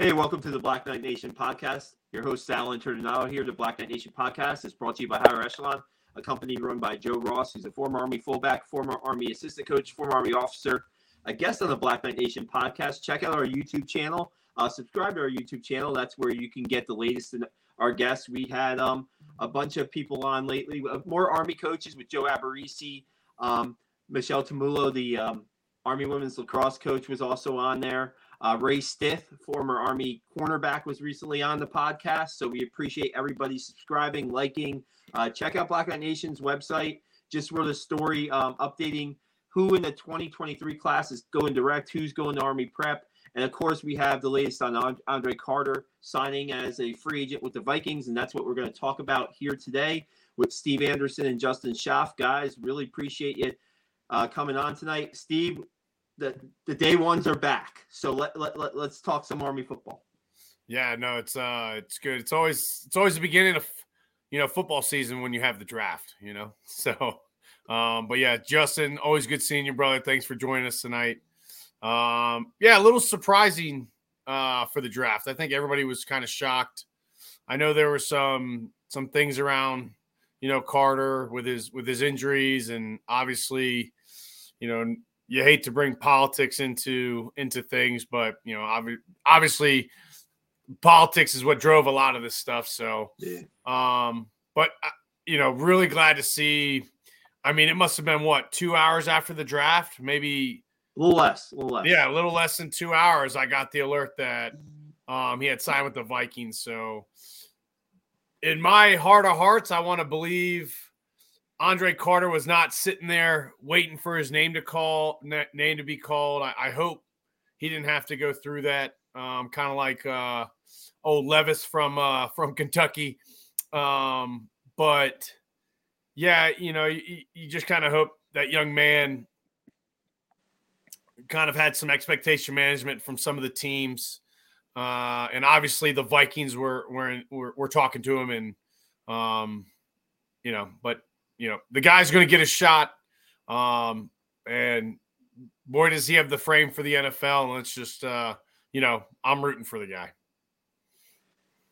Hey, welcome to the Black Knight Nation podcast. Your host, Sal Interdonato here. The Black Knight Nation podcast is brought to you by Higher Echelon, a company run by Joe Ross, who's a former Army fullback, former Army assistant coach, former Army officer, a guest on the Black Knight Nation podcast. Check out our YouTube channel. Uh, subscribe to our YouTube channel. That's where you can get the latest in our guests. We had um, a bunch of people on lately, uh, more Army coaches with Joe Abarisi, um, Michelle Tumolo, the um, Army women's lacrosse coach, was also on there. Uh, Ray Stith, former Army cornerback, was recently on the podcast. So we appreciate everybody subscribing, liking. Uh, check out Black Knight Nation's website. Just wrote a story um, updating who in the 2023 class is going direct, who's going to Army prep. And of course, we have the latest on Andre Carter signing as a free agent with the Vikings. And that's what we're going to talk about here today with Steve Anderson and Justin Schaaf. Guys, really appreciate you uh, coming on tonight. Steve, the the day ones are back. So let, let, let let's talk some Army football. Yeah, no, it's uh it's good. It's always it's always the beginning of you know football season when you have the draft, you know. So um, but yeah, Justin, always good seeing you, brother. Thanks for joining us tonight. Um, yeah, a little surprising uh for the draft. I think everybody was kind of shocked. I know there were some some things around, you know, Carter with his with his injuries and obviously, you know, you hate to bring politics into into things, but you know, ob- obviously, politics is what drove a lot of this stuff. So, yeah. um, but uh, you know, really glad to see. I mean, it must have been what two hours after the draft, maybe a little less, a little less. Yeah, a little less than two hours. I got the alert that um, he had signed with the Vikings. So, in my heart of hearts, I want to believe Andre Carter was not sitting there waiting for his name to call name to be called. I, I hope he didn't have to go through that. Um, kind of like uh, Will Levis from uh, from Kentucky. Um, but yeah, you know, you, you just kind of hope that young man kind of had some expectation management from some of the teams. Uh, and obviously the Vikings were were, were, were talking to him and um, you know, but you know, the guy's going to get a shot. Um, and boy, does he have the frame for the NFL. And let's just, uh, you know, I'm rooting for the guy.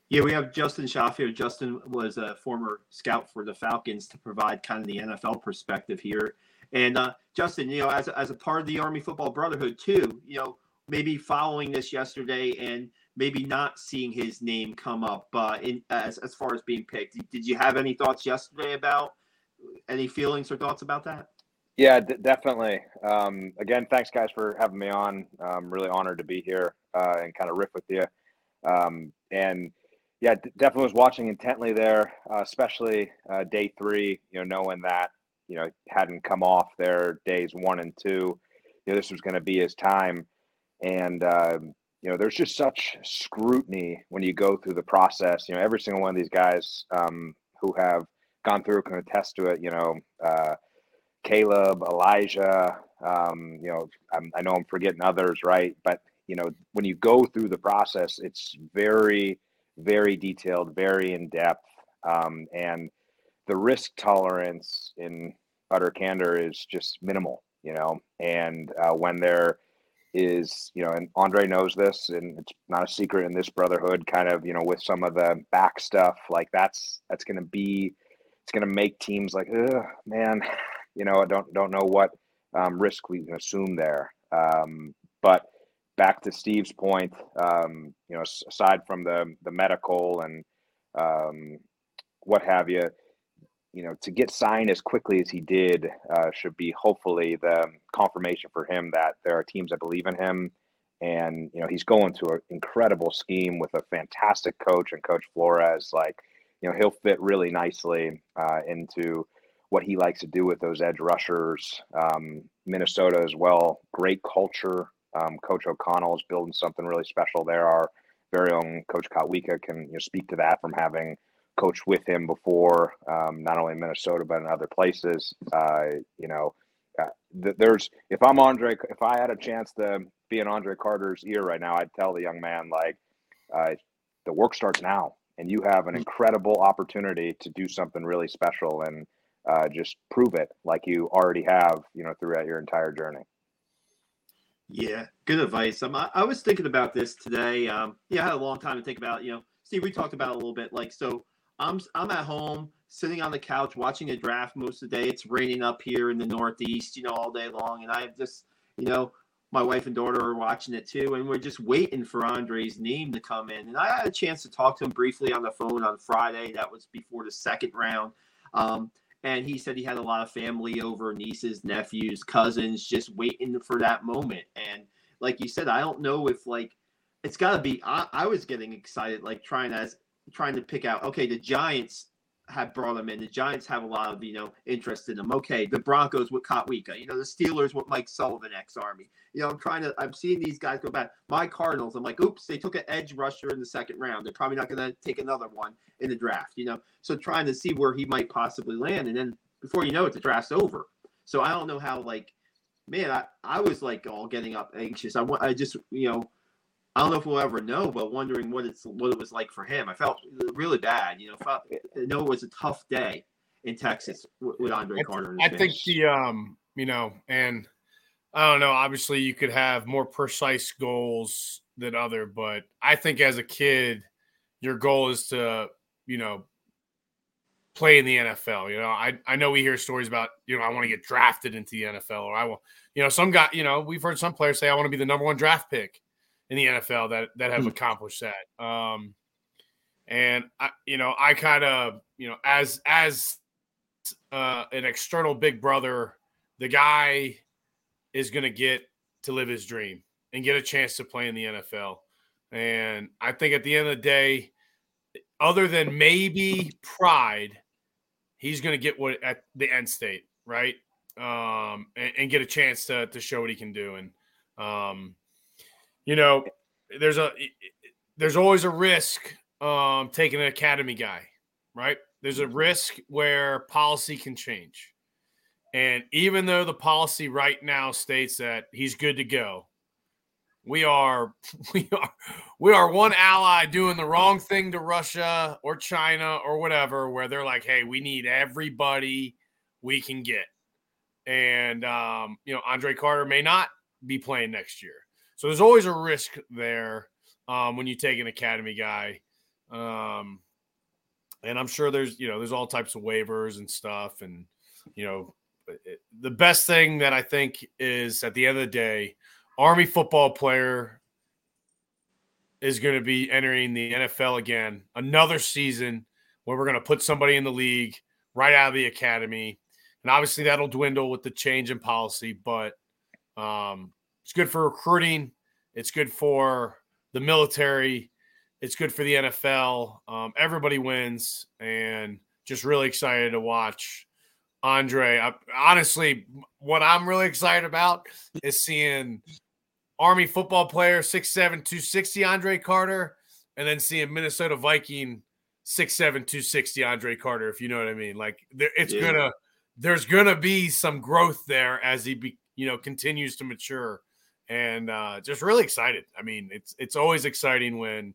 Yeah, we have Justin Schaaf here. Justin was a former scout for the Falcons to provide kind of the NFL perspective here. And uh, Justin, you know, as a, as a part of the Army Football Brotherhood too, you know, maybe following this yesterday and maybe not seeing his name come up uh, in as as far as being picked. Did you have any thoughts yesterday about any feelings or thoughts about that? Yeah, d- definitely. Um, again, thanks guys for having me on. I'm really honored to be here uh, and kind of riff with you. Um, and yeah, d- definitely was watching intently there, uh, especially uh, day three. You know, knowing that you know hadn't come off their days one and two. You know, this was going to be his time, and um, you know, there's just such scrutiny when you go through the process. You know, every single one of these guys um, who have gone through can attest to it. You know, uh, Caleb, Elijah. Um, you know, I'm, i know I'm forgetting others, right? But you know, when you go through the process, it's very, very detailed, very in depth, um, and the risk tolerance in utter candor is just minimal. You know, and uh, when there is, you know, and Andre knows this, and it's not a secret in this brotherhood. Kind of, you know, with some of the back stuff, like that's that's going to be it's going to make teams like, man, you know, I don't don't know what um, risk we can assume there. Um, but back to Steve's point, um, you know, aside from the the medical and um, what have you, you know, to get signed as quickly as he did uh, should be hopefully the confirmation for him that there are teams that believe in him. And you know he's going to an incredible scheme with a fantastic coach and Coach Flores. Like you know he'll fit really nicely uh, into what he likes to do with those edge rushers. Um, Minnesota as well, great culture. Um, Coach O'Connell is building something really special there. Our very own Coach Kotwica can you know, speak to that from having coached with him before, um, not only in Minnesota but in other places. Uh, you know, uh, th- there's if I'm Andre, if I had a chance to be in Andre Carter's ear right now, I'd tell the young man like, uh, the work starts now and you have an mm. incredible opportunity to do something really special and uh, just prove it like you already have, you know, throughout your entire journey. Yeah, good advice. Um, I, I was thinking about this today. Um, yeah, I had a long time to think about. You know, Steve, we talked about a little bit. Like, so I'm I'm at home sitting on the couch watching a draft most of the day. It's raining up here in the Northeast, you know, all day long, and I just, you know, my wife and daughter are watching it too, and we're just waiting for Andre's name to come in. And I had a chance to talk to him briefly on the phone on Friday. That was before the second round. Um, and he said he had a lot of family over, nieces, nephews, cousins, just waiting for that moment. And like you said, I don't know if like it's got to be. I, I was getting excited, like trying to trying to pick out. Okay, the Giants have brought him in. The Giants have a lot of you know interest in him. Okay, the Broncos with Kotwica. You know, the Steelers with Mike Sullivan, ex Army. You know, I'm trying to. I'm seeing these guys go back. My Cardinals. I'm like, oops, they took an edge rusher in the second round. They're probably not going to take another one in the draft. You know, so trying to see where he might possibly land, and then before you know it, the draft's over. So I don't know how like, man, I I was like all getting up anxious. I. I just you know I don't know if we'll ever know, but wondering what it's what it was like for him. I felt really bad. You know, felt, I know it was a tough day in Texas with, with Andre Carter. I think the um, you know, and I don't know. Obviously, you could have more precise goals than other, but I think as a kid, your goal is to you know play in the NFL. You know, I I know we hear stories about you know I want to get drafted into the NFL, or I will. You know, some guy. You know, we've heard some players say I want to be the number one draft pick in the NFL that that have mm accomplished that. Um, and I, you know, I kind of, you know, as as uh, an external big brother, the guy is going to get to live his dream and get a chance to play in the NFL. And I think at the end of the day, other than maybe pride, he's going to get what at the end state, right? Um, and, and, get a chance to to show what he can do. And um, you know, there's a there's always a risk um, taking an academy guy, right? There's a mm-hmm. risk where policy can change. And even though the policy right now states that he's good to go, we are we are we are one ally doing the wrong thing to Russia or China or whatever, where they're like, hey, we need everybody we can get. And um, you know, Andre Carter may not be playing next year. So there's always a risk there um, when you take an academy guy. Um, and I'm sure there's, you know, there's all types of waivers and stuff. And, you know, the best thing that I think is at the end of the day, Army football player is going to be entering the NFL again, another season where we're going to put somebody in the league right out of the academy. And obviously that'll dwindle with the change in policy, but um, it's good for recruiting. It's good for the military. It's good for the NFL. Um, everybody wins, and just really excited to watch Andre. I, honestly, what I'm really excited about is seeing Army football player 6'7, 260 Andre Carter, and then seeing Minnesota Viking 6'7, 260 Andre Carter, if you know what I mean. Like, it's yeah. gonna, there's gonna be some growth there as he, be, you know, continues to mature and uh, just really excited. I mean, it's it's always exciting when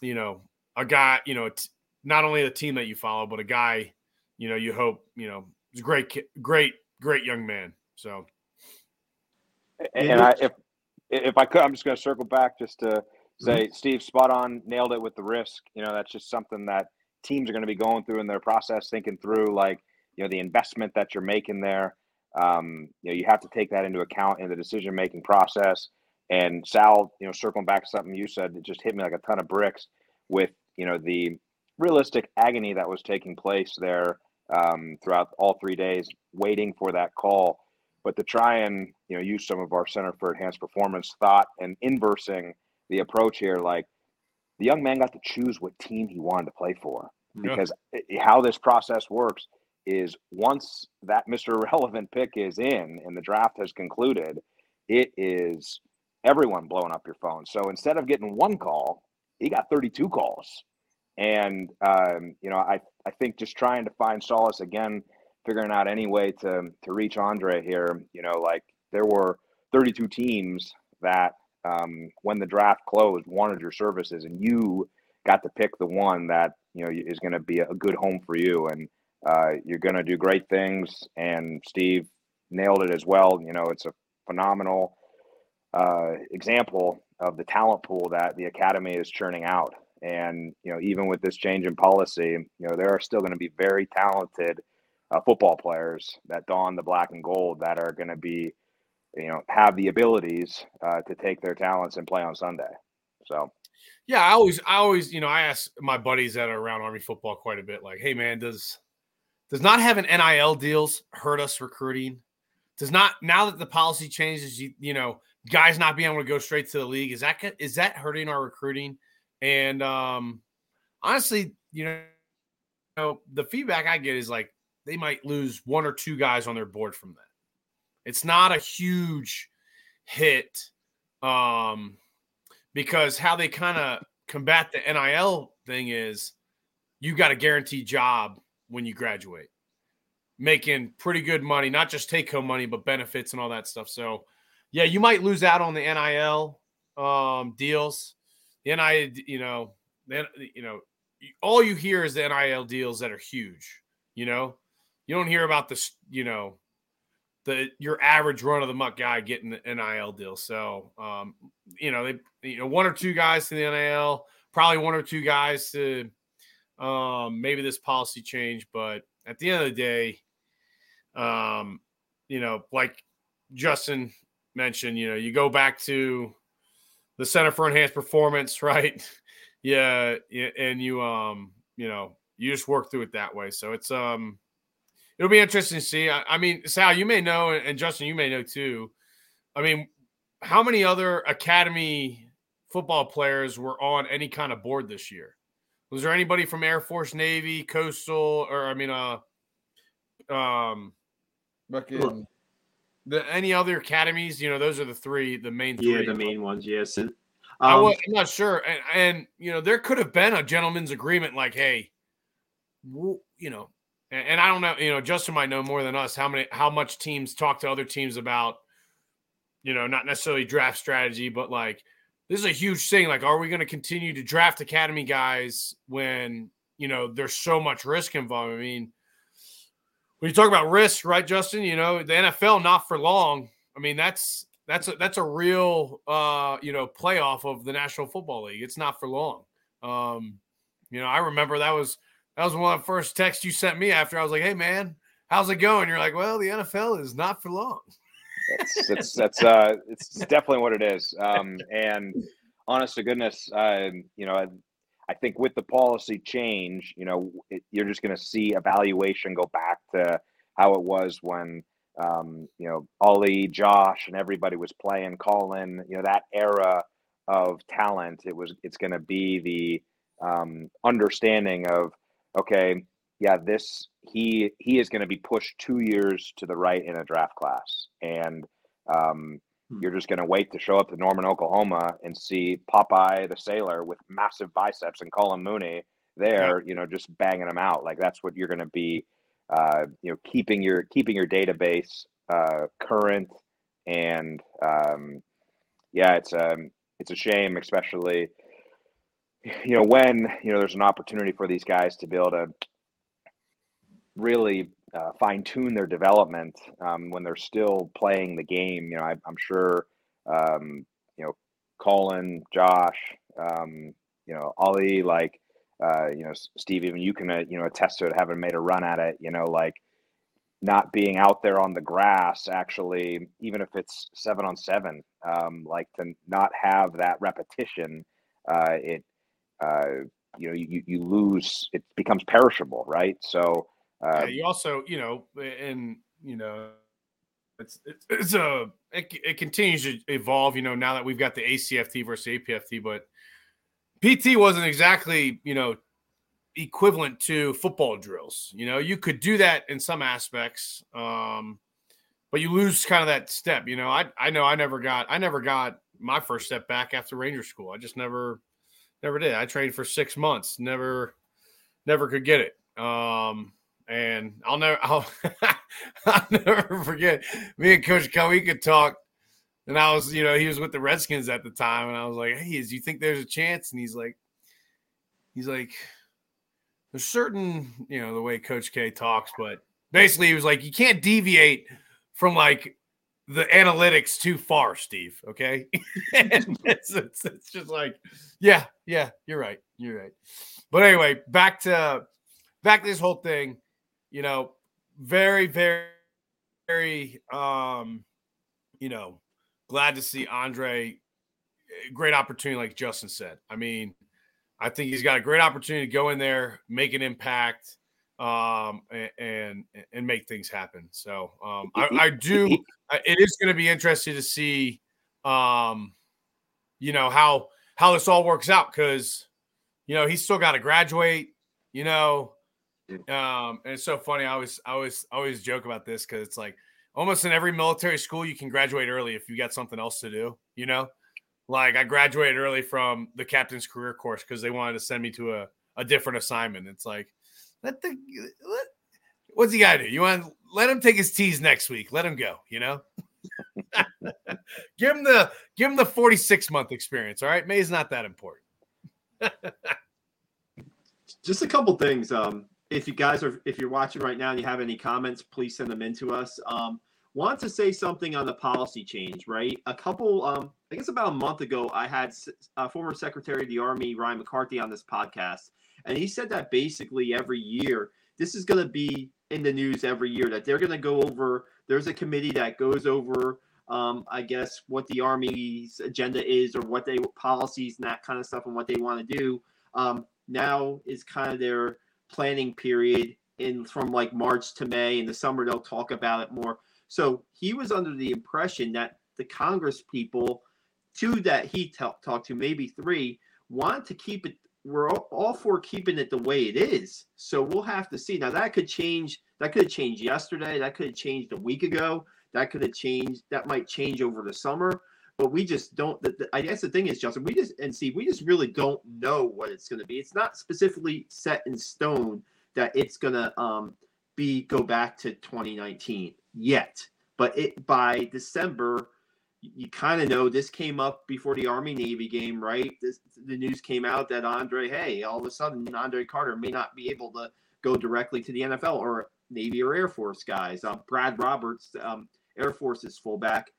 you know a guy, you know, t- not only a team that you follow, but a guy, you know, you hope, you know, is a great, great, great young man. So, and I, if if I could, I'm just going to circle back just to say, mm-hmm. Steve, spot on, nailed it with the risk. You know, that's just something that teams are going to be going through in their process, thinking through like you know the investment that you're making there. Um, you know, you have to take that into account in the decision making process. And Sal, you know, circling back to something you said, it just hit me like a ton of bricks with you know the realistic agony that was taking place there um, throughout all three days, waiting for that call. But to try and you know use some of our Center for Enhanced Performance thought and inversing the approach here, like the young man got to choose what team he wanted to play for because yeah. how this process works is once that Mr. Relevant pick is in and the draft has concluded, it is everyone blowing up your phone. So instead of getting one call, he got 32 calls. And, um, you know, I, I think just trying to find solace again, figuring out any way to, to reach Andre here, you know, like there were 32 teams that um, when the draft closed wanted your services and you got to pick the one that, you know, is going to be a good home for you. And, uh, you're going to do great things, and Steve nailed it as well. You know, it's a phenomenal uh, example of the talent pool that the academy is churning out. And you know, even with this change in policy, you know, there are still going to be very talented uh, football players that don the black and gold that are going to be, you know, have the abilities uh, to take their talents and play on Sunday. So, yeah, I always, I always, you know, I ask my buddies that are around Army football quite a bit, like, hey, man, does does not having NIL deals hurt us recruiting? Does not now that the policy changes, you you know, guys not being able to go straight to the league is that is that hurting our recruiting? And um, honestly, you know, you know, the feedback I get is like they might lose one or two guys on their board from that. It's not a huge hit um, because how they kind of combat the NIL thing is you got a guaranteed job when you graduate, making pretty good money, not just take home money, but benefits and all that stuff. So, yeah, you might lose out on the NIL um, deals. The NIL, you know, then you know, all you hear is the NIL deals that are huge. You know, you don't hear about this, you know, the your average run of the muck guy getting the NIL deal. So, um, you know, they, you know, one or two guys to the NIL, probably one or two guys to um, maybe this policy change. But at the end of the day, um, you know, like Justin mentioned, you know, you go back to the Center for Enhanced Performance, right? yeah, and you, um, you know, you just work through it that way. So it's, um, it'll be interesting to see. I, I, mean, Sal, you may know, and Justin, you may know too. I mean, how many other academy football players were on any kind of board this year? Was there anybody from Air Force, Navy, Coastal, or I mean, uh, um, fucking, the any other academies? You know, those are the three, the main three. Yeah, the main ones. Yes. And, um, I was, I'm not sure, and, and you know, there could have been a gentleman's agreement, like, hey, you know, and, and I don't know, you know, Justin might know more than us how many how much teams talk to other teams about, you know, not necessarily draft strategy, but like this is a huge thing. Like, are we going to continue to draft academy guys when you know there's so much risk involved? I mean, when you talk about risk, right, Justin? You know, the NFL not for long. I mean, that's that's a that's a real uh, you know playoff of the National Football League. It's not for long. Um, you know, I remember that was that was one of the first texts you sent me after I was like, "Hey, man, how's it going?" You're like, "Well, the NFL is not for long." It's it's that's uh it's definitely what it is. Um, and honest to goodness, uh, you know, I, I think with the policy change, you know, it, you're just going to see evaluation go back to how it was when um, you know Ollie, Josh, and everybody was playing. Colin, you know, that era of talent. It was it's going to be the um, understanding of okay, yeah, this he he is going to be pushed two years to the right in a draft class, and um, hmm. you're just going to wait to show up to Norman, Oklahoma, and see Popeye the Sailor with massive biceps and Colin Mooney there, yeah. you know, just banging them out. Like that's what you're going to be, uh, you know, keeping your keeping your database uh, current, and um, yeah, it's um, it's a shame, especially you know, when you know there's an opportunity for these guys to be able to really uh, fine tune their development um, when they're still playing the game. You know, I, am sure um, you know Colin, Josh, um, you know Ollie, like uh, you know Steve. Even you can uh, you know attest to it, having made a run at it. You know, like not being out there on the grass actually even if it's seven on seven um, like to not have that repetition uh, it uh, you know you, you lose it becomes perishable right so uh, yeah, you also you know and you know it's it's, it's a it, it continues to evolve you know now that we've got the acft versus apft but pt wasn't exactly you know equivalent to football drills you know you could do that in some aspects um but you lose kind of that step you know i i know i never got i never got my first step back after ranger school i just never Never did. I trained for six months. Never, never could get it. Um, and I'll never, I'll, I'll never forget. Me and Coach Kelly could talk, and I was, you know, he was with the Redskins at the time, and I was like, "Hey, do you think there's a chance?" And he's like, he's like, "There's certain, you know, the way Coach K talks, but basically, he was like, you can't deviate from like the analytics too far, Steve. Okay, it's, it's, it's just like, yeah, yeah, you're right, you're right. But anyway, back to back to this whole thing. You know, very, very, very, um, you know, glad to see Andre. Great opportunity, like Justin said. I mean, I think he's got a great opportunity to go in there, make an impact um, and and and make things happen. So um, I, I do. It is going to be interesting to see, um, you know how how this all works out because you know he's still got to graduate. You know, um, and it's so funny. I always I always always joke about this because it's like almost in every military school you can graduate early if you got something else to do. You know, like I graduated early from the captain's career course because they wanted to send me to a a different assignment. It's like let the let, what's he got to do? You want to let him take his teas next week? Let him go. You know, give him the give him the forty six month experience. All right, May's not that important. Just a couple things. Um, if you guys are if you're watching right now and you have any comments, please send them in to us. Um, want to say something on the policy change, right? A couple, um, I guess about a month ago, I had uh, former Secretary of the Army Ryan McCarthy on this podcast, and he said that basically every year, this is going to be in the news every year that they're going to go over. There's a committee that goes over, um, I guess, what the Army's agenda is or what they policies and that kind of stuff and what they want to do. Um, now is kind of their planning period in from like March to May. In the summer, they'll talk about it more. So he was under the impression that the Congress people, two that he t- talked to, maybe three, want to keep it we're all, all for keeping it the way it is. So we'll have to see. Now that could change. That could have changed yesterday. That could have changed a week ago. That could have changed. That might change over the summer. But we just don't. The, the, I guess the thing is, Justin, we just and see, we just really don't know what it's going to be. It's not specifically set in stone that it's going to um, be go back to 2019 yet. But it by December you kind of know this came up before the Army Navy game, right? This, the news came out that Andre, hey, all of a sudden Andre Carter may not be able to go directly to the NFL or Navy or Air Force guys. Um, Brad Roberts, um, Air Force's fullback,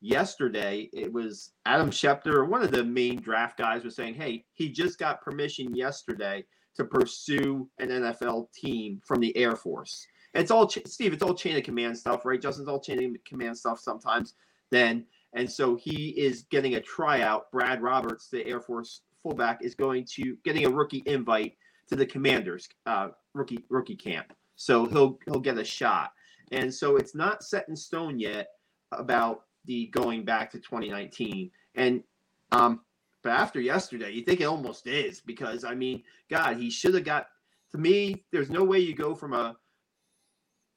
yesterday it was Adam Schefter, one of the main draft guys, was saying, hey, he just got permission yesterday to pursue an NFL team from the Air Force. it's all Steve. It's all chain of command stuff, right? Justin's all chain of command stuff sometimes. Then and so he is getting a tryout. Brad Roberts, the Air Force fullback, is going to getting a rookie invite to the Commanders uh, rookie rookie camp. So he'll he'll get a shot. And so it's not set in stone yet about the going back to 2019. And um, but after yesterday, you think it almost is because I mean, God, he should have got. To me, there's no way you go from a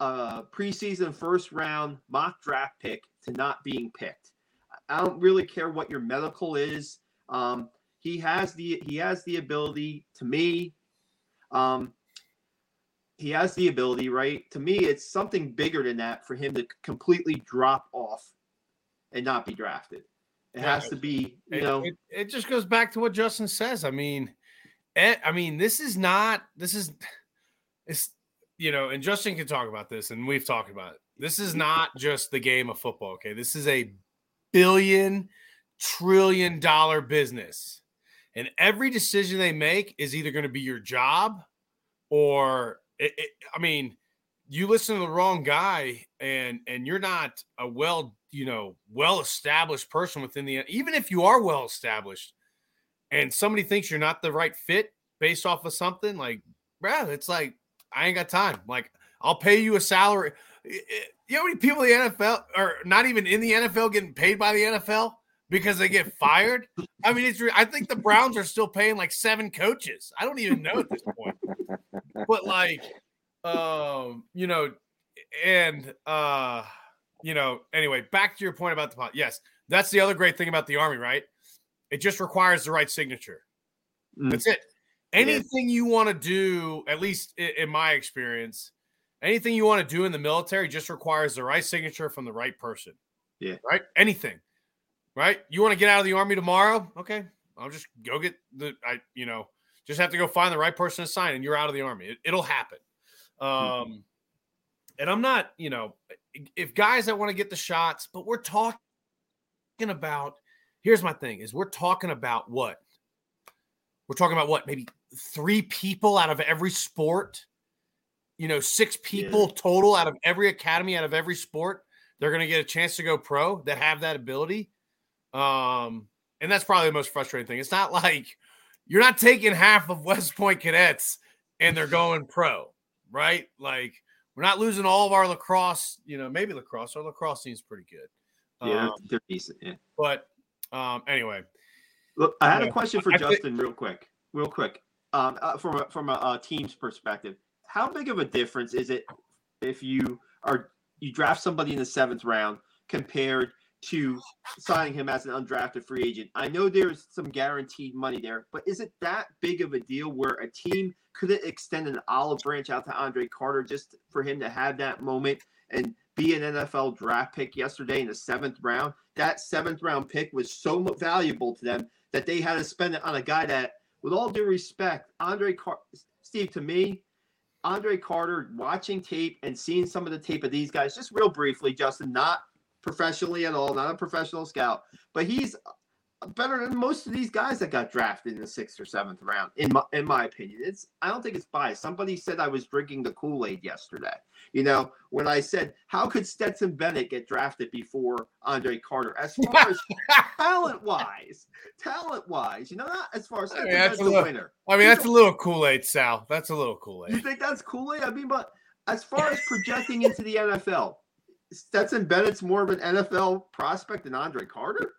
a preseason first round mock draft pick to not being picked. I don't really care what your medical is. Um, he has the he has the ability to me. Um, he has the ability, right? To me, it's something bigger than that for him to completely drop off and not be drafted. It yeah, has to be, you it, know. It, it, just goes back to what Justin says. I mean, it, I mean, this is not. This is, it's you know, and Justin can talk about this, and we've talked about it. This is not just the game of football. Okay, this is a billion trillion dollar business. And every decision they make is either going to be your job or it, it, I mean, you listen to the wrong guy and and you're not a well, you know, well established person within the even if you are well established and somebody thinks you're not the right fit based off of something like, bruh, it's like I ain't got time. Like I'll pay you a salary. You know how many people in the NFL are not even in the NFL getting paid by the NFL because they get fired? I mean, it's. I think the Browns are still paying like seven coaches. I don't even know at this point. But like, um, you know, and uh, you know, anyway, back to your point about the pot. Yes, that's the other great thing about the army, right? It just requires the right signature. Mm. That's it. Anything you want to do, at least in my experience, anything you want to do in the military just requires the right signature from the right person. Yeah. Right? Anything. Right? You want to get out of the army tomorrow? Okay. I'll just go get the I you know, just have to go find the right person to sign and you're out of the army. It, will happen. Hmm. Um mm-hmm. and I'm not, you know, if guys that want to get the shots, but we're talking about. Here's my thing: is we're talking about what we're talking about. What maybe three people out of every sport. You know, six people yeah. total out of every academy, out of every sport. They're going to get a chance to go pro that have that ability. Um, and that's probably the most frustrating thing. It's not like you're not taking half of West Point cadets and they're going pro, right? Like we're not losing all of our lacrosse, you know, maybe lacrosse. Our lacrosse team's pretty good. Yeah, um, they're decent. Yeah. But um, anyway. Look, I had a question for I Justin, think, real quick, real quick. Um, uh, from a, from a, a team's perspective, how big of a difference is it if you are you draft somebody in the seventh round compared to signing him as an undrafted free agent. I know there's some guaranteed money there, but is it that big of a deal where a team could extend an olive branch out to Andre Carter just for him to have that moment and be an NFL draft pick yesterday in the seventh round? That seventh round pick was so valuable to them that they had to spend it on a guy that, with all due respect, Andre Carter, Steve, to me, Andre Carter, watching tape and seeing some of the tape of these guys, just real briefly, Justin, not professionally at all, not a professional scout, but he's better than most of these guys that got drafted in the sixth or seventh round. In my in my opinion, it's I don't think it's biased. Somebody said I was drinking the Kool Aid yesterday. You know when I said how could Stetson Bennett get drafted before Andre Carter? As far as talent wise, talent wise, you know, not as far as I mean, that's a little, winner. I mean, that's a little Kool Aid, Sal. That's a little Kool Aid. You think that's Kool Aid? I mean, but as far as projecting into the NFL, Stetson Bennett's more of an NFL prospect than Andre Carter?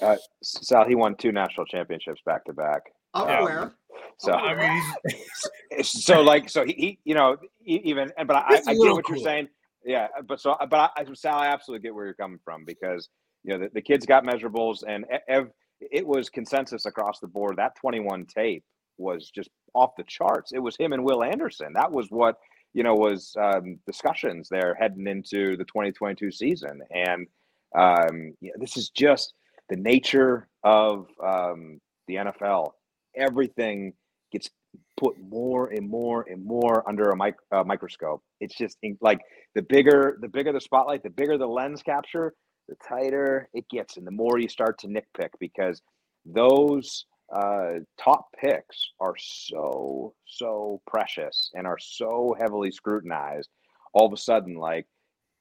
Uh, Sal, he won two national championships back to back. I'm um, aware. So I mean, so like, so he, he, you know, even, but I, I get what cool. you're saying. Yeah, but so, but I, Sal, I absolutely get where you're coming from because you know the, the kids got measurables, and ev, it was consensus across the board. That 21 tape was just off the charts. It was him and Will Anderson. That was what you know, was um, discussions there heading into the 2022 season. And um, you know, this is just the nature of um, the NFL. Everything gets put more and more and more under a mic- uh, microscope. It's just like the bigger the bigger the spotlight, the bigger the lens capture, the tighter it gets, and the more you start to nitpick because those uh, top picks are so so precious and are so heavily scrutinized. All of a sudden like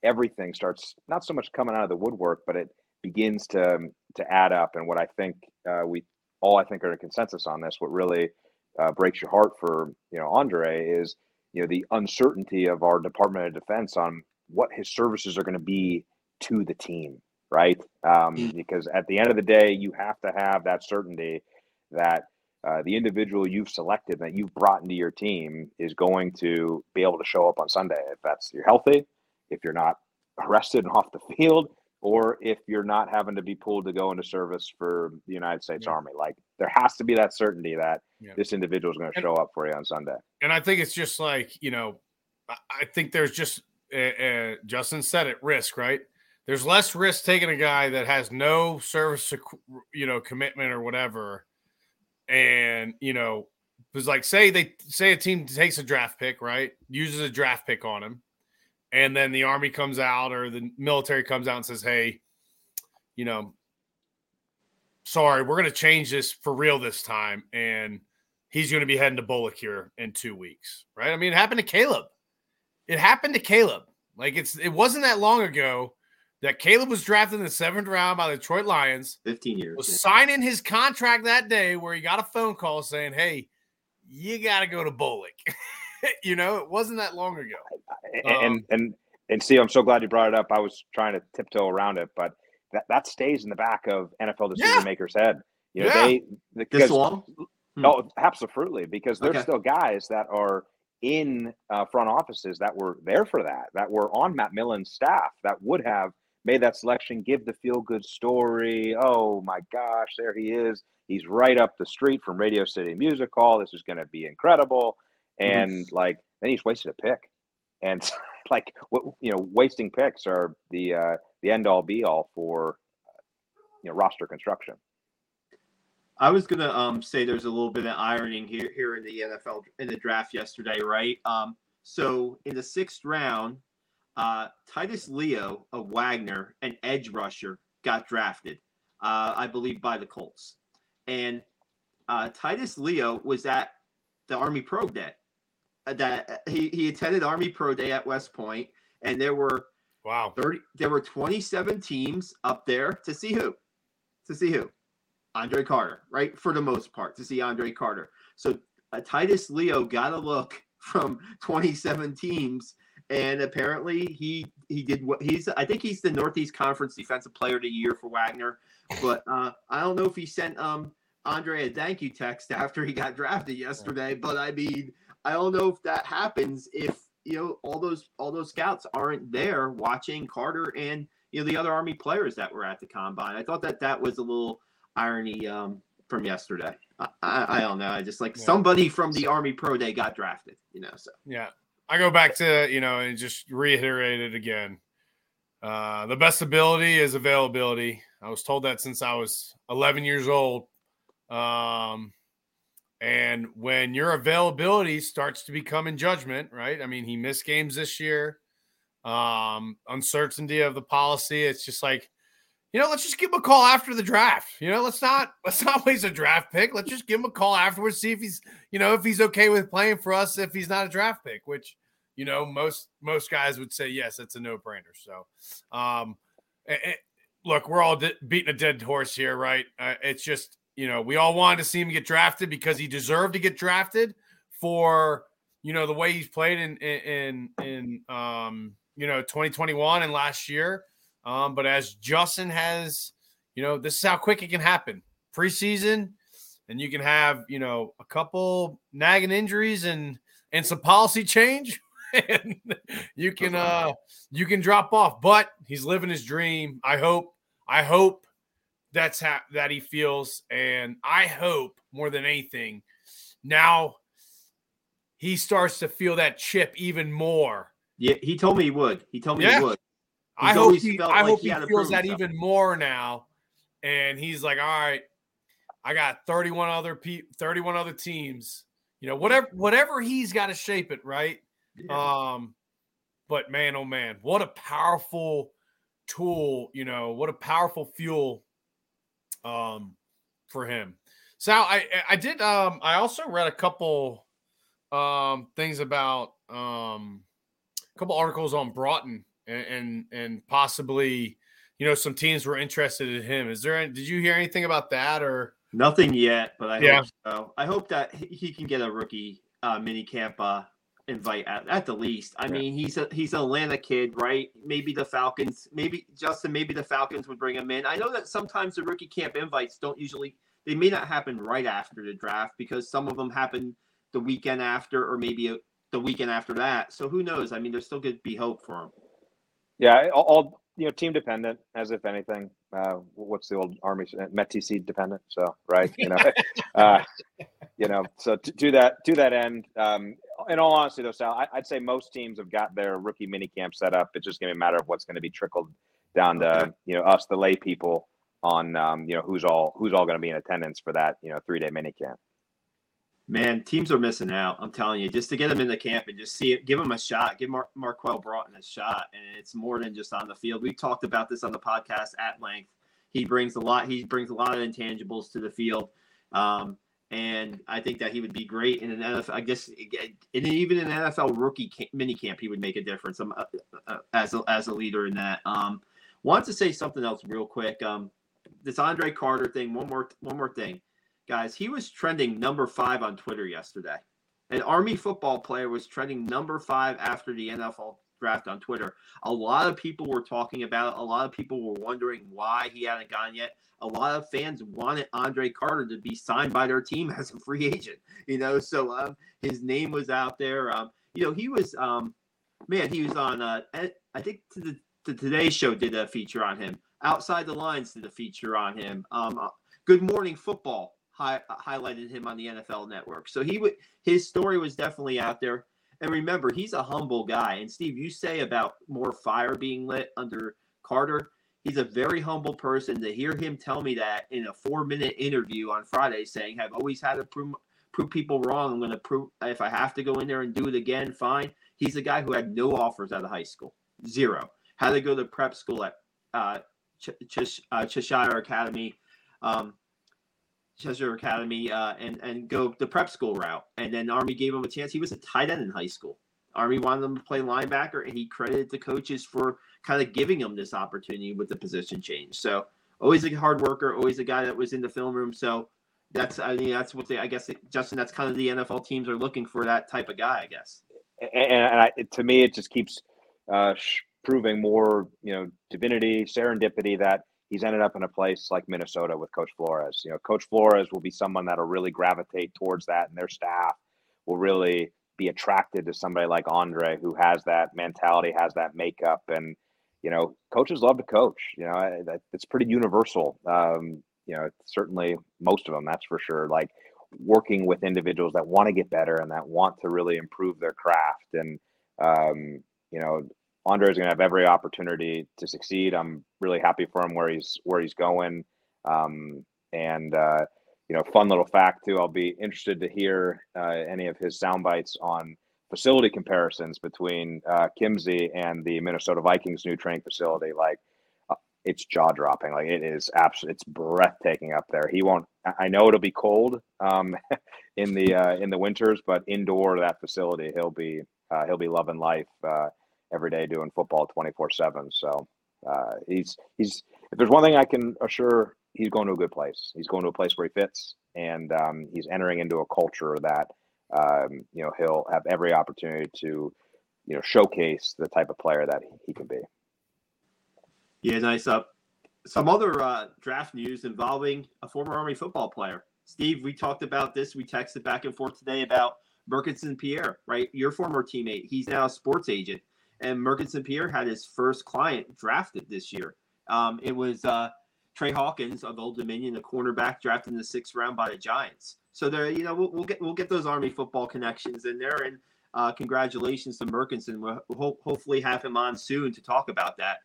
everything starts not so much coming out of the woodwork but it begins to to add up. And what i think uh, we all i think are in consensus on this what really uh, breaks your heart for you know andre is you know the uncertainty of our department of defense on what his services are going to be to the team right? Um, mm. because at the end of the day you have to have that certainty that uh, the individual you've selected that you've brought into your team is going to be able to show up on Sunday. If that's you're healthy, if you're not arrested and off the field, or if you're not having to be pulled to go into service for the United States yeah. Army. Like there has to be that certainty that yeah. this individual is going to show up for you on Sunday. And I think it's just like you know, I think there's just uh, uh, Justin said it risk right. There's less risk taking a guy that has no service, you know, commitment or whatever and you know, was like say they say a team takes a draft pick, right? Uses a draft pick on him, and then the army comes out or the military comes out and says, "Hey, you know, sorry, we're going to change this for real this time, and he's going to be heading to BOLC here in two weeks." Right? I mean, it happened to Caleb. It happened to Caleb. Like it's it wasn't that long ago that Caleb was drafted in the seventh round by the Detroit Lions. 15 years. Was yeah. signing his contract that day where he got a phone call saying, Hey, you got to go to BOLC. you know, it wasn't that long ago. And, um, and, and see, I'm so glad you brought it up. I was trying to tiptoe around it, but that, that stays in the back of NFL decision yeah. makers' head. You know, yeah. they, because, this long? Hmm. Oh, absolutely. Because there's okay. still guys that are in uh, front offices that were there for that, that were on Matt Millen's staff, that would have made that selection, give the feel good story. Oh my gosh, there he is. He's right up the street from Radio City Music Hall. This is going to be incredible. And mm-hmm. like, then he's wasted a pick. And like, what you know, wasting picks are the uh, the end all be all for you know roster construction. I was gonna um, say there's a little bit of ironing here here in the NFL in the draft yesterday, right? Um, so in the sixth round, uh, Titus Leo of Wagner, an edge rusher, got drafted, uh, I believe, by the Colts. And uh, Titus Leo was at the Army Pro Day. Uh, that uh, he, he attended Army Pro Day at West Point, and there were wow 30 there were 27 teams up there to see who to see who Andre Carter, right? For the most part, to see Andre Carter. So uh, Titus Leo got a look from 27 teams, and apparently he he did what he's. I think he's the Northeast Conference Defensive Player of the Year for Wagner, but uh, I don't know if he sent um Andre a thank you text after he got drafted yesterday. But I mean, I don't know if that happens if you know all those all those scouts aren't there watching Carter and you know the other Army players that were at the combine. I thought that that was a little irony um, from yesterday. I, I, I, don't know. I just like yeah. somebody from the Army Pro Day got drafted, you know. So yeah, I go back to you know and just reiterate it again. Uh, the best ability is availability. I was told that since I was 11 years old. Um, and when your availability starts to become in judgment, right? I mean, he missed games this year. Um, uncertainty of the policy. It's just like you know, let's just give him a call after the draft. You know, let's not let's not waste a draft pick. Let's just give him a call afterwards, see if he's you know if he's okay with playing for us if he's not a draft pick, which you know most most guys would say yes, it's a no brainer. So, um, it, it, look, we're all de- beating a dead horse here, right? Uh, it's just you know we all wanted to see him get drafted because he deserved to get drafted for you know the way he's played in in, in um you know 2021 and last year um, but as Justin has, you know, this is how quick it can happen. Preseason, and you can have, you know, a couple nagging injuries and and some policy change, and you can uh you can drop off. But he's living his dream. I hope, I hope that's how that he feels, and I hope more than anything, now he starts to feel that chip even more. Yeah, he told me he would. He told me yeah. he would. I hope he, I like hope he, he feels that even more now. And he's like, all right, I got 31 other pe- 31 other teams. You know, whatever whatever he's got to shape it, right? Yeah. Um, but man, oh man, what a powerful tool, you know, what a powerful fuel um for him. So I I did um I also read a couple um things about um a couple articles on Broughton and, and and, possibly you know some teams were interested in him. Is there? Did you hear anything about that or nothing yet? But I yeah. hope so. I hope that he can get a rookie uh, mini camp uh, invite at, at the least. I yeah. mean, he's a he's an Atlanta kid, right? Maybe the Falcons, maybe Justin, maybe the Falcons would bring him in. I know that sometimes the rookie camp invites don't usually they may not happen right after the draft because some of them happen the weekend after or maybe a, the weekend after that. So who knows? I mean, there still could be hope for him. Yeah, all, all you know, team dependent, as if anything. Uh, what's the old army METT-TC dependent? So right, you know, uh, you know. So to, to, that to that end, um, in all honesty, though, Sal, I, would say most teams have got their rookie mini camp set up. It's just going to be a matter of what's going to be trickled down to okay. you know us, the lay people, on um, you know who's all who's all going to be in attendance for that you know three day mini camp. Man, teams are missing out. I'm telling you, just to get them in the camp and just see it, give them a shot, give Mar- Marquel Broughton a shot, and it's more than just on the field. We talked about this on the podcast at length. He brings a lot. He brings a lot of intangibles to the field, um, and I think that he would be great in an NFL. I guess in even an NFL rookie camp, mini camp, he would make a difference um, uh, uh, as a, as a leader in that. Um, want to say something else real quick. Um, this Andre Carter thing. One more one more thing guys, he was trending number five on Twitter yesterday. An Army football player was trending number five after the NFL draft on Twitter. A lot of people were talking about it. A lot of people were wondering why he hadn't gone yet. A lot of fans wanted Andre Carter to be signed by their team as a free agent, you know. So um, his name was out there. Um, you know, he was, um, man, he was on, uh, I think to the, the Today Show did a feature on him. Outside the Lines did a feature on him. Um, uh, Good Morning Football hi- highlighted him on the NFL Network. So he would his story was definitely out there. And remember, he's a humble guy. And Steve, you say about more fire being lit under Carter. He's a very humble person. To hear him tell me that in a four-minute interview on Friday, saying, "I've always had to prove prove people wrong. I'm going to prove if I have to go in there and do it again, fine." He's a guy who had no offers out of high school. zero. Had to go to prep school at uh, Ch- Ch- uh, Cheshire Academy, um, Cheshire Academy, uh, and and go the prep school route. And then Army gave him a chance. He was a tight end in high school. Army wanted him to play linebacker, and he credited the coaches for kind of giving him this opportunity with the position change. So always a hard worker, always a guy that was in the film room. So that's I mean that's what they I guess Justin that's kind of the NFL teams are looking for that type of guy I guess. And, and I, to me, it just keeps uh, proving more you know divinity, serendipity that he's ended up in a place like Minnesota with Coach Flores. You know, Coach Flores will be someone that'll really gravitate towards that, and their staff will really be attracted to somebody like Andre who has that mentality, has that makeup, and you know, coaches love to coach. You know, it's pretty universal. Um, you know, certainly most of them, that's for sure. Like working with individuals that want to get better and that want to really improve their craft. And, um, you know, Andre is going to have every opportunity to succeed. I'm really happy for him where he's where he's going. Um, and uh, you know, fun little fact too. I'll be interested to hear uh, any of his sound bites on facility comparisons between uh, Kimsey and the Minnesota Vikings new training facility. Like uh, it's jaw dropping. Like it is absolutely, it's breathtaking up there. He won't. I know it'll be cold um, in the uh, in the winters, but indoor that facility, he'll be uh, he'll be loving life uh, every day, doing football twenty four seven. So uh, he's he's if there's one thing I can assure, he's going to a good place. He's going to a place where he fits, and um, he's entering into a culture that um, you know, he'll have every opportunity to, you know, showcase the type of player that he can be. Yeah, nice up. Some other uh, draft news involving a former Army football player. Steve, we talked about this. We texted back and forth today about Merkinson Pierre, right? Your former teammate. He's now a sports agent. And Merkinson Pierre had his first client drafted this year. Um, it was uh, Trey Hawkins of Old Dominion, a cornerback drafted in the sixth round by the Giants. So there, you know, we'll, we'll, get we'll get those Army football connections in there, and uh, congratulations to Merkinson. We'll ho- hopefully have him on soon to talk about that.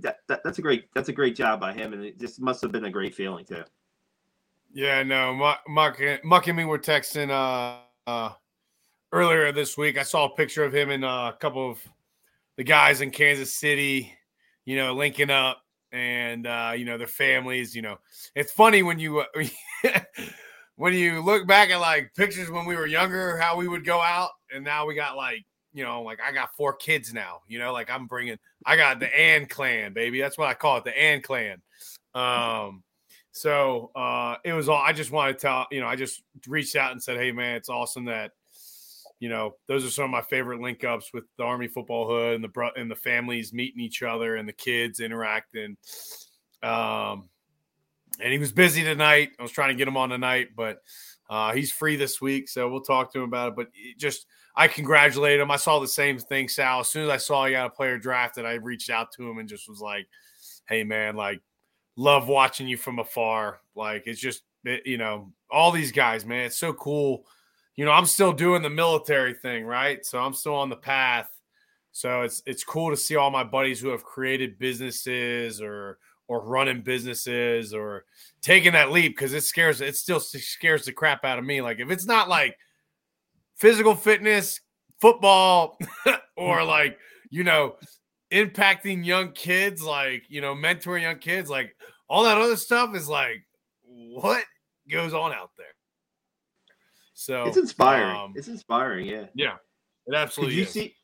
That, that. That's a great that's a great job by him, and it just must have been a great feeling too. Yeah, no, Muck, Muck and me were texting uh, uh, earlier this week. I saw a picture of him and uh, a couple of the guys in Kansas City, you know, linking up and uh, you know their families. You know, it's funny when you uh, when you look back at like pictures when we were younger, how we would go out, and now we got like you know, like I got four kids now. You know, like I'm bringing, I got the Ann clan, baby. That's what I call it, the Ann clan. Um, so uh, it was all. I just wanted to tell, you know, I just reached out and said, hey man, it's awesome that you know, those are some of my favorite link ups with the Army Football Hood and the and the families meeting each other and the kids interacting. Um, and he was busy tonight. I was trying to get him on tonight, but uh, he's free this week, so we'll talk to him about it. But it just, I congratulate him. I saw the same thing, Sal. As soon as I saw he got a player drafted, I reached out to him and just was like, "Hey, man, like, love watching you from afar. Like, it's just, it, you know, all these guys, man. It's so cool." You know, I'm still doing the military thing, right? So I'm still on the path. So it's it's cool to see all my buddies who have created businesses or or running businesses or taking that leap because it scares it still scares the crap out of me. Like if it's not like physical fitness, football, or mm-hmm. like you know impacting young kids, like you know mentoring young kids, like all that other stuff is like what goes on out there. So it's inspiring. Um, it's inspiring. Yeah. Yeah. It absolutely. Could you is. see?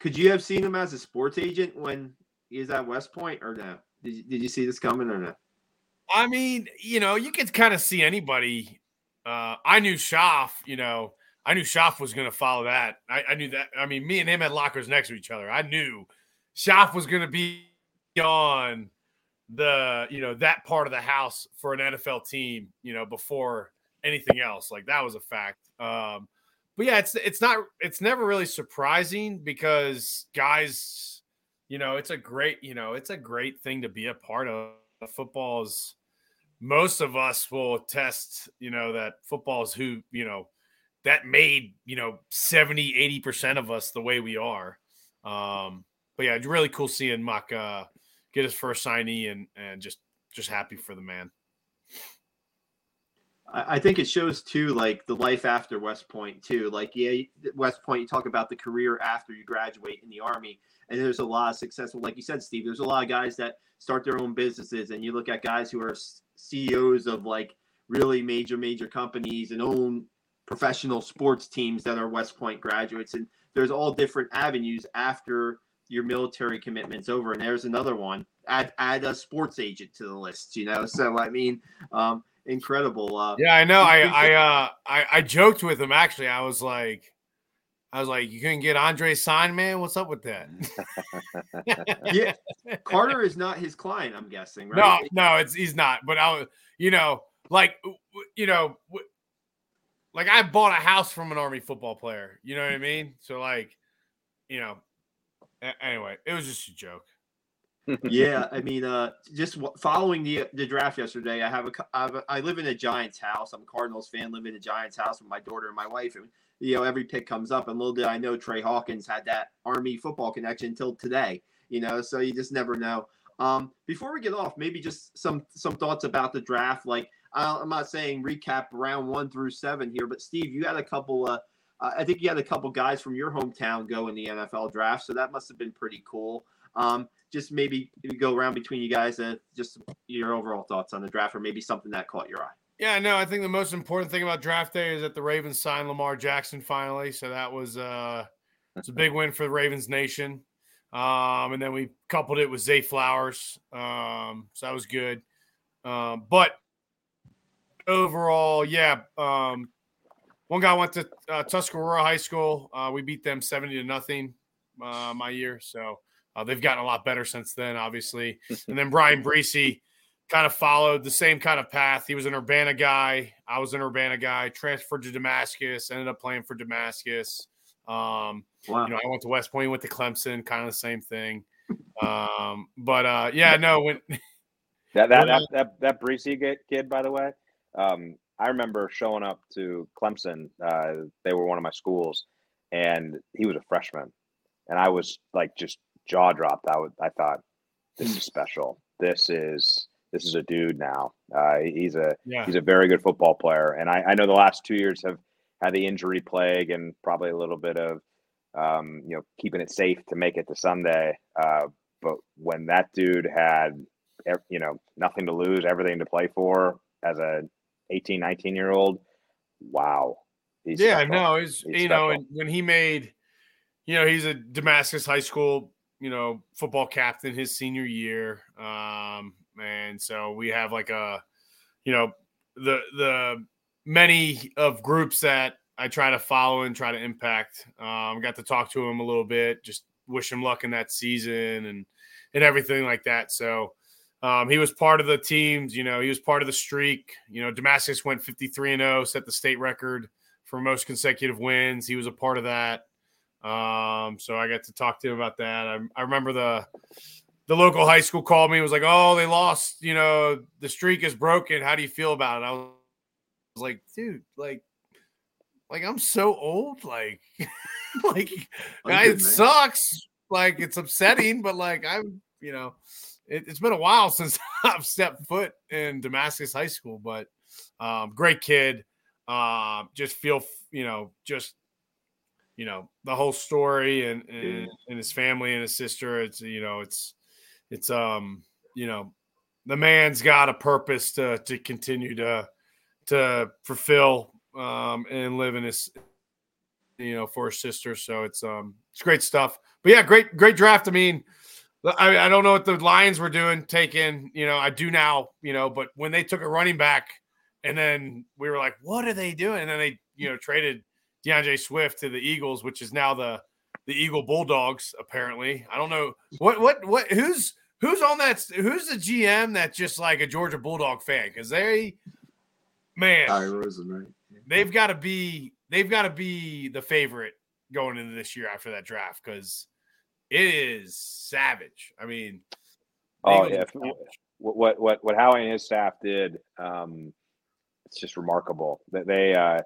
Could you have seen him as a sports agent when he's at West Point or no? Did you, did you see this coming or no? I mean, you know, you could kind of see anybody. Uh, I knew Schaaf, you know, I knew Schaaf was going to follow that. I, I, knew that. I mean, me and him had lockers next to each other. I knew Schaaf was going to be on the, you know, that part of the house for an NFL team, you know, before anything else. Like that was a fact. Um, but yeah, it's it's not it's never really surprising because guys, you know, it's a great you know it's a great thing to be a part of. Football's most of us will attest, you know, that football's who you know that made you know 70 80 percent of us the way we are. Um, but yeah, it's really cool seeing Muck uh, get his first signee and and just just happy for the man. I think it shows too, like the life after West Point too. Like, yeah, West Point, you talk about the career after you graduate in the Army, and there's a lot of successful, like you said, Steve. There's a lot of guys that start their own businesses, and you look at guys who are CEOs of like really major, major companies and own professional sports teams that are West Point graduates, and there's all different avenues after your military commitment's over. And there's another one. Add add a sports agent to the list, you know. So I mean, um, incredible. Uh, yeah, I know. I I uh I, I joked with him actually. I was like, I was like, you couldn't get Andre sign, man. What's up with that? yeah, Carter is not his client. I'm guessing, right? No, no, it's he's not. But I, you know, like you know, like I bought a house from an army football player. You know what I mean? So like, you know, anyway, it was just a joke yeah, I mean, uh, just following the the draft yesterday, I have a I, have a I live in a Giants house. I'm a Cardinals fan, live in a Giants house with my daughter and my wife, and you know every pick comes up. And little did I know Trey Hawkins had that Army football connection until today. You know, so you just never know. Um, before we get off, maybe just some some thoughts about the draft. Like I'm not saying recap round one through seven here, but Steve, you had a couple. Uh, I think you had a couple guys from your hometown go in the NFL draft, so that must have been pretty cool. Um, just maybe go around between you guys and just your overall thoughts on the draft, or maybe something that caught your eye. Yeah, no, I think the most important thing about draft day is that the Ravens signed Lamar Jackson finally. So that was uh it's a big win for the Ravens Nation. Um, and then we coupled it with Zay Flowers. Um, so that was good. Um, but overall, yeah, um, one guy went to uh, Tuscarora High School. Uh, we beat them 70 to nothing uh, my year. So uh, they've gotten a lot better since then, obviously. and then Bryan Bresee kind of followed the same kind of path. He was an Urbana guy. I was an Urbana guy. Transferred to Damascus. Ended up playing for Damascus. Um, wow. You know, I went to West Point. Went to Clemson. Kind of the same thing. Um, but uh, yeah, no. When that that that that, that kid, by the way, um, I remember showing up to Clemson. Uh, they were one of my schools, and he was a freshman, and I was like just jaw dropped. I would, I thought, this is special. This is this is a dude now. Uh, he's a yeah. he's a very good football player, and I, I know the last two years have had the injury plague and probably a little bit of um, you know keeping it safe to make it to Sunday. Uh, but when that dude had you know nothing to lose, everything to play for as a 18, 19 year old, wow. yeah, special. no, he's, he's you special. know, when he made, you know, he's a Damascus High School you know, football captain his senior year. Um, and so we have like a, you know, the the many of groups that I try to follow and try to impact. Um, got to talk to him a little bit, just wish him luck in that season and and everything like that. So um, he was part of the teams, you know, he was part of the streak. You know, Damascus went 53 and 0, set the state record for most consecutive wins. He was a part of that. Um, so I got to talk to him about that. I, I remember the the local high school called me and was like, "Oh, they lost. You know, the streak is broken. How do you feel about it?" I was like, "Dude, like, like I'm so old. Like, like it sucks. Like it's upsetting, but like I'm, you know, it, has been a while since I've stepped foot in Damascus High School, but um, great kid. Uh, just feel, you know, just you know the whole story and, and, and his family and his sister it's you know it's it's um you know the man's got a purpose to to continue to to fulfill um and live in his you know for his sister. So it's um it's great stuff. But yeah great great draft. I mean I, I don't know what the lions were doing taking you know i do now you know but when they took a running back and then we were like what are they doing? And then they you know traded D'Andre Swift to the Eagles, which is now the the Eagle Bulldogs. Apparently, I don't know what what what who's who's on that. Who's the GM that's just like a Georgia Bulldog fan? Because they, man, Rosen, right? They've got to be they've got to be the favorite going into this year after that draft because it is savage. I mean, oh yeah, what what what what Howie and his staff did, um, it's just remarkable that they. Uh,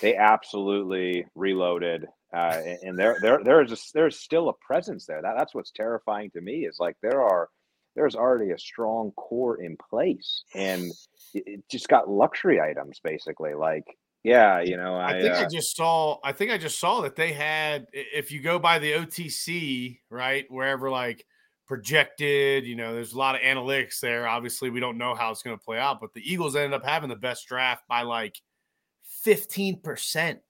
they absolutely reloaded, uh, and there there there is a, there's still a presence there. That that's what's terrifying to me is like there are there's already a strong core in place, and it, it just got luxury items basically. Like, yeah, you know, I, I think uh, I just saw. I think I just saw that they had. If you go by the OTC, right, wherever like projected, you know, there's a lot of analytics there. Obviously, we don't know how it's going to play out, but the Eagles ended up having the best draft by like fifteen percent.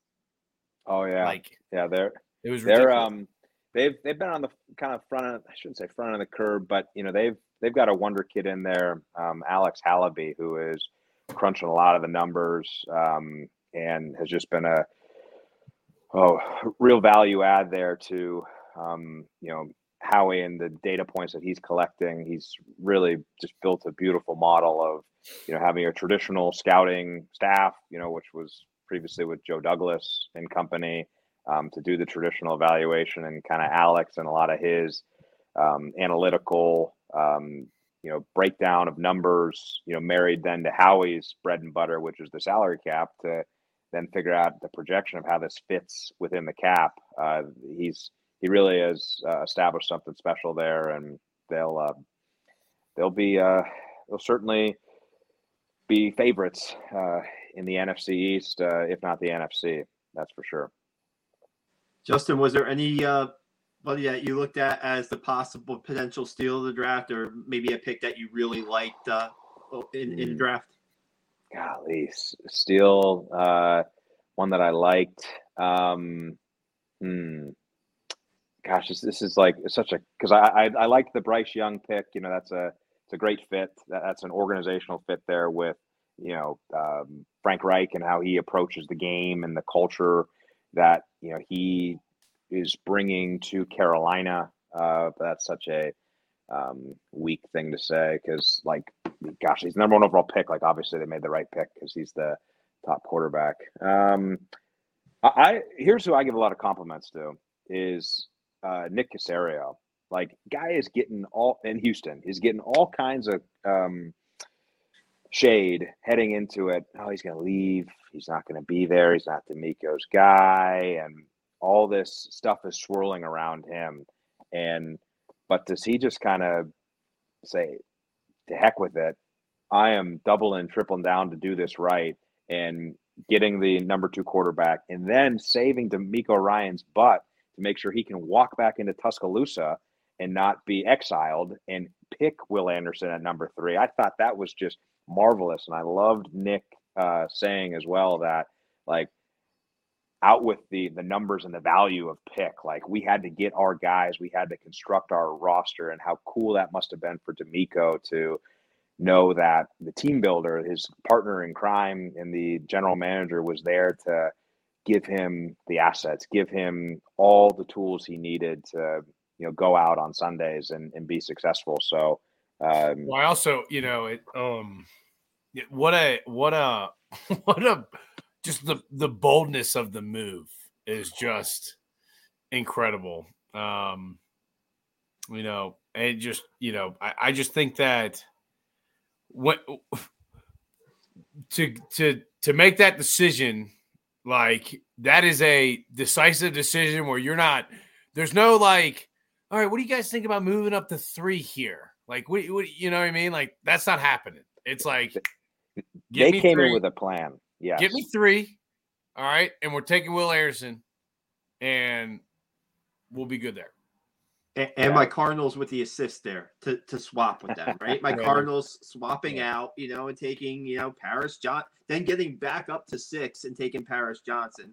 oh yeah, Like yeah, they're it was they're um they've they've been on the kind of front of I shouldn't say front of the curve, but you know they've they've got a wonder kid in there, um, Alex Halaby, who is crunching a lot of the numbers um, and has just been a oh real value add there to um, you know Howie and the data points that he's collecting. He's really just built a beautiful model of you know having a traditional scouting staff, you know, which was previously with Joe Douglas and company um, to do the traditional evaluation and kind of Alex and a lot of his um, analytical, um, you know, breakdown of numbers, you know, married then to Howie's bread and butter, which is the salary cap, to then figure out the projection of how this fits within the cap. Uh, he's he really has uh, established something special there, and they'll uh, they'll be uh, they'll certainly be favorites uh, in the NFC East, uh, if not the NFC. That's for sure. Justin, was there any uh, buddy that you looked at as the possible potential steal of the draft, or maybe a pick that you really liked uh, in, in Mm. draft? golly, S- Steele, uh, one that I liked. Um, hmm. Gosh, this, this is like such a because I, I I liked the Bryce Young pick. You know, that's a it's a great fit. That, that's an organizational fit there with you know um, Frank Reich and how he approaches the game and the culture that you know he is bringing to Carolina. Uh, that's such a um, weak thing to say because like gosh, he's number one overall pick. Like obviously they made the right pick because he's the top quarterback. Um, I, I here's who I give a lot of compliments to is uh, Nick Caserio. Like guy is getting all in Houston. He's getting all kinds of um, shade heading into it. Oh, he's going to leave. He's not going to be there. He's not DeMeco's guy, and all this stuff is swirling around him. And but does he just kind of say, "To heck with it"? I am doubling, tripling down to do this right and getting the number two quarterback, and then saving DeMeco Ryan's butt to make sure he can walk back into Tuscaloosa and not be exiled and pick Will Anderson at number three. I thought that was just marvelous, and I loved Nick uh, saying as well that like out with the the numbers and the value of pick. Like we had to get our guys, we had to construct our roster, and how cool that must have been for DeMeco to know that the team builder, his partner in crime, and the general manager was there to give him the assets, give him all the tools he needed to you know go out on Sundays and, and be successful. So um, Well, I also, you know, it um yeah, what a what a what a just the the boldness of the move is just incredible. Um you know, and just, you know, I, I just think that what to to to make that decision like that is a decisive decision where you're not there's no like all right what do you guys think about moving up to three here? Like what, what you know what i mean? Like that's not happening. It's like they me came three, in with a plan. Yeah, give me three all right and we're taking will anderson and we'll be good there And, and my Cardinals with the assist there to, to swap with them, right? My. Cardinals swapping out, you know, and taking, you know, Paris John, then getting back up to six and taking Paris Johnson.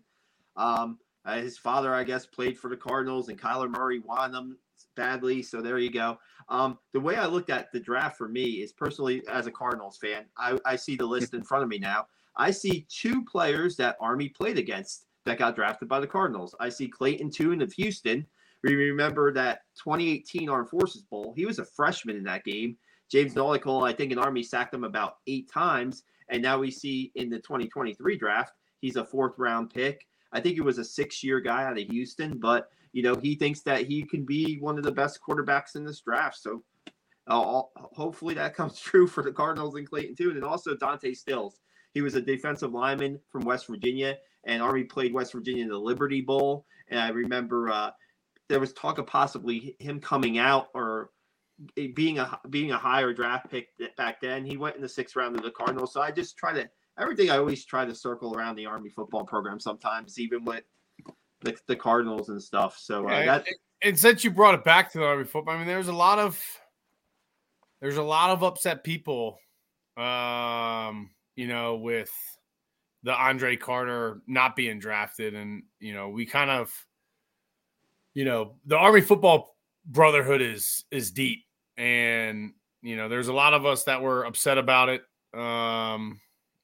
Um, uh, his father, I guess, played for the Cardinals, and Kyler Murray wanted them badly. So there you go. Um, the way I looked at the draft for me is personally, as a Cardinals fan, I, I see the list in front of me now. I see two players that Army played against that got drafted by the Cardinals. I see Clayton Tune of Houston. We remember that 2018 Armed Forces Bowl. He was a freshman in that game. James Nolicole, I think, in Army sacked him about eight times. And now we see in the 2023 draft, he's a fourth round pick. I think he was a six year guy out of Houston, but you know he thinks that he can be one of the best quarterbacks in this draft. So uh, hopefully that comes true for the Cardinals and Clayton too. And also Dante Stills. He was a defensive lineman from West Virginia, and Army played West Virginia in the Liberty Bowl. And I remember uh, there was talk of possibly him coming out or being a being a higher draft pick back then, he went in the sixth round of the Cardinals. So I just try to everything. I always try to circle around the Army football program. Sometimes even with the, the Cardinals and stuff. So uh, that, and, and since you brought it back to the Army football, I mean, there's a lot of there's a lot of upset people, um, you know, with the Andre Carter not being drafted, and you know, we kind of, you know, the Army football brotherhood is is deep, and you know, there's a lot of us that were upset about it, um,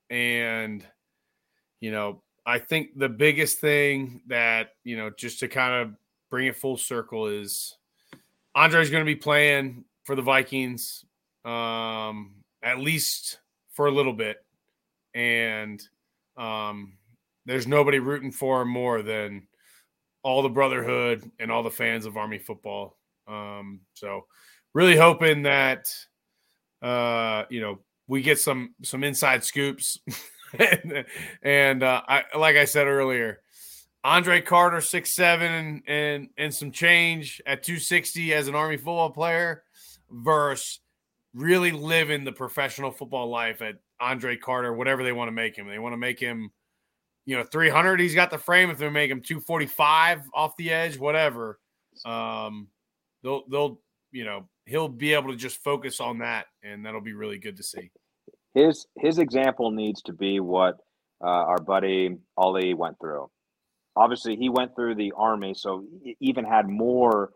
and you know, I think the biggest thing that you know, just to kind of bring it full circle, is Andre's going to be playing for the Vikings, um, at least for a little bit, and um, there's nobody rooting for him more than all the brotherhood and all the fans of Army football. Um, so, really hoping that uh, you know we get some some inside scoops, and, and uh, I, like I said earlier, Andre Carter, six seven and, and and some change at 260 as an Army football player, versus really living the professional football life at Andre Carter, whatever they want to make him. They want to make him, you know, 300. He's got the frame. If they make him 245 off the edge, whatever, um, they'll they'll you know he'll be able to just focus on that, and that'll be really good to see. His his example needs to be what uh, our buddy Ali went through. Obviously, he went through the army, so even had more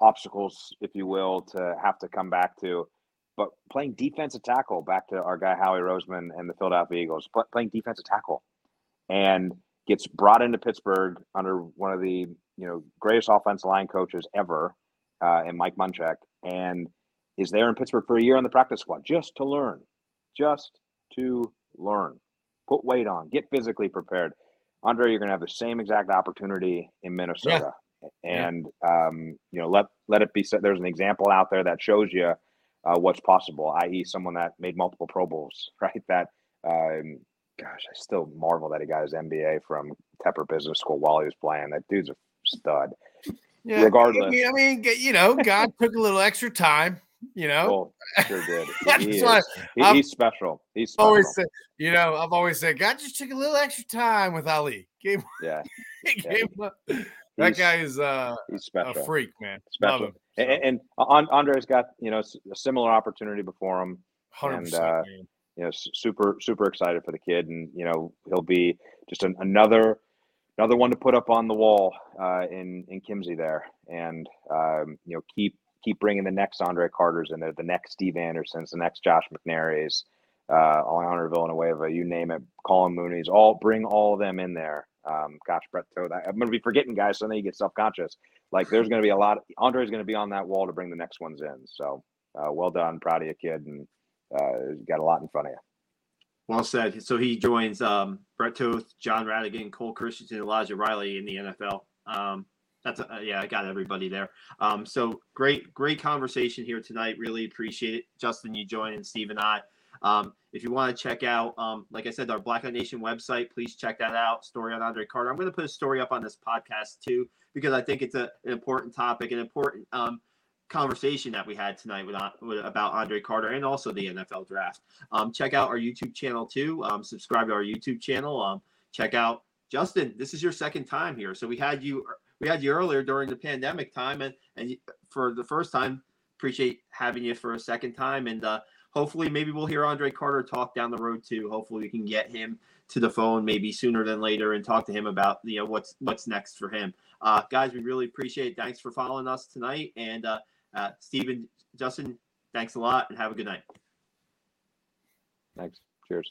obstacles, if you will, to have to come back to but playing defensive tackle back to our guy Howie Roseman and the Philadelphia Eagles, playing defensive tackle, and gets brought into Pittsburgh under one of the you know greatest offensive line coaches ever, uh, and Mike Munchak, and is there in Pittsburgh for a year on the practice squad just to learn, just to learn, put weight on, get physically prepared. Andre, you're going to have the same exact opportunity in Minnesota, yeah. and um, you know let let it be said. There's an example out there that shows you uh, what's possible, i.e., someone that made multiple Pro Bowls, right? That, um, gosh, I still marvel that he got his MBA from Tepper Business School while he was playing. That dude's a stud. Yeah, Regardless, I mean, I mean, you know, God took a little extra time. You know, well, sure did. He, he, he he's special. He's special. always said, you know, I've always said, God just took a little extra time with Ali. Gave, yeah, yeah. that guy is uh, a freak, man. Special. Love him. So. And, and Andre's got you know a similar opportunity before him, and uh, you know super super excited for the kid, and you know he'll be just an, another another one to put up on the wall uh, in in Kimsey there, and um, you know keep keep bringing the next Andre Carters in there, the next Steve Andersons, the next Josh McNary's, uh, Alejandro Villanueva, you name it, Colin Mooney's, all bring all of them in there. Um, gosh, Brett Toth, I'm going to be forgetting guys, so then you get self conscious. Like there's going to be a lot. Andre's going to be on that wall to bring the next ones in. So uh, well done, proud of you, kid, and uh, got a lot in front of you. Well said. So he joins um, Brett Toth, Jon Rhattigan, Cole Christiansen, Elijah Riley in the NFL. Um, that's a, uh, yeah, I got everybody there. Um, so great, great conversation here tonight. Really appreciate it, Justin. You joining Steve and I. Um, if you want to check out, um, like I said, our Black Knight Nation website, please check that out. Story on Andre Carter. I'm going to put a story up on this podcast too because I think it's a, an important topic, an important um, conversation that we had tonight with, uh, with, about Andre Carter and also the NFL draft. Um, check out our YouTube channel too. Um, subscribe to our YouTube channel. Um, check out Justin. This is your second time here, so we had you we had you earlier during the pandemic time, and and for the first time, appreciate having you for a second time, and uh, hopefully maybe we'll hear Andre Carter talk down the road too. Hopefully we can get him to the phone maybe sooner than later and talk to him about you know what's what's next for him. Uh, guys, we really appreciate. It. Thanks for following us tonight, and uh, uh, Stephen, Justin, thanks a lot, and have a good night. Thanks. Cheers.